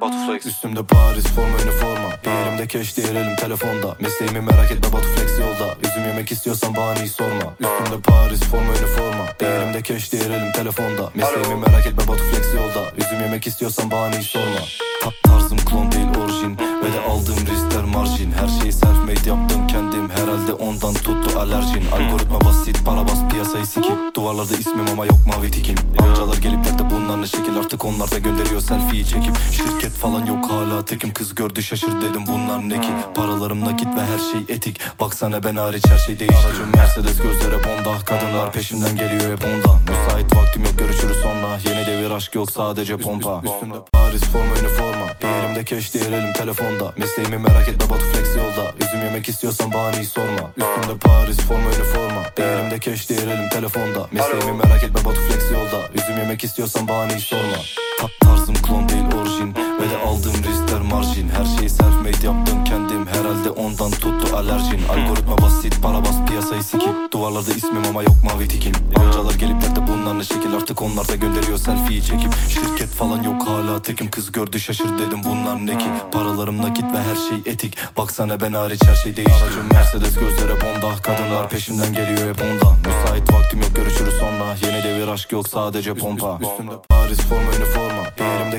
Batu Flex. Üstümde Paris forma üniforma. Bir elimde keş diğer elim telefonda. Mesleğimi merak etme Batu Flex yolda. Üzüm yemek istiyorsan bahaneyi sorma. Üstümde Paris forma üniforma. Bir elimde keş diğer elim telefonda. Mesleğimi merak etme Batu Flex yolda. Üzüm yemek istiyorsan bahaneyi sorma. Ta- Tarzım klon değil orijin Herhalde ondan tuttu alerjin. Algoritma basit para bas piyasayı sikip Duvarlarda ismim ama yok mavi tikim. Amcalar gelip de bunlar ne şekil? Artık onlar da gönderiyor selfie'yi çekip. Şirket falan yok hala tekim. Kız gördü şaşır dedim bunlar ne ki? Paralarım nakit ve her şey etik. Baksana ben hariç her şey değişti. Aracım Mercedes gözlere bonda. Kadınlar peşimden geliyor hep ondan. Müsait vaktim yok görüşürüz sonra. Yeni aşk yok sadece pompa. Paris forma üniforma. Bir elimde keş diğer elim telefonda. Mesleğimi merak etme Batu Flex yolda. Üzüm yemek istiyorsan bahaneyi sorma. Üstümde Paris forma üniforma. Bir elimde keş diğer elim telefonda. Mesleğimi merak etme Batu Flex yolda. Üzüm yemek istiyorsan bahaneyi sorma. Ta- Tarzım klon değil orijin. Ve de aldığım riskler marjin. Her şeyi self made yaptım kendim. Herhalde ondan tuttu alerjin. Algoritma basit para bas piyasayı sikip Duvarlarda ismim ama yok mavi tikim. Amcalar gelip de bunlar ne şekil? Artık onlar da gönderiyor selfie'yi çekip. Şirket falan yok hala tekim. Kız gördü şaşır dedim bunlar ne ki? Paralarım nakit ve her şey etik. Baksana ben hariç her şey değişti. Aracım Mercedes gözlere bonda. Kadınlar peşimden geliyor hep ondan. Müsait vaktim yok görüşürüz sonra. Yeni devir aşk yok sadece pompa. Üstümde Paris forma üniforma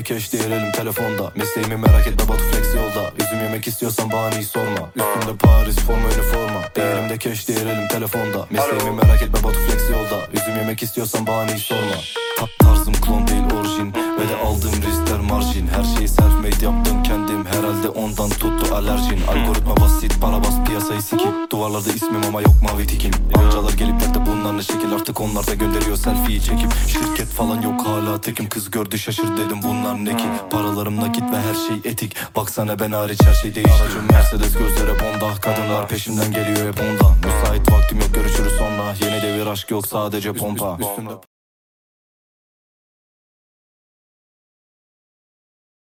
Elimde keş diğer elim telefonda. Mesleğimi merak etme Batu Flex yolda. Üzüm yemek istiyorsan bahaneyi sorma. Üstümde Paris forma üniforma. Elimde keş diğer elim telefonda. Mesleğimi merak etme Batu Flex yolda. Üzüm yemek istiyorsan bahaneyi sorma. Ta- Tarzım klon değil orijin. Ve de aldığım riskler marjin. Her şeyi self made yaptım kendim. Herhalde ondan tuttu alerjin Algoritma basit para bas piyasayı sikip. Duvarlarda ismim ama yok mavi tikim. Amcalar gelip de bunlar ne şekil Artık onlar da gönderiyor selfie'yi çekip Şirket falan yok hala tekim. Kız gördü şaşır dedim bunlar ne ki? Paralarım nakit ve her şey etik. Baksana ben hariç her şey değişti Aracım Mercedes gözlere bonda. Kadınlar peşimden geliyor hep ondan Müsait vaktim yok görüşürüz sonra. Yeni devir aşk yok sadece pompa. Üstümde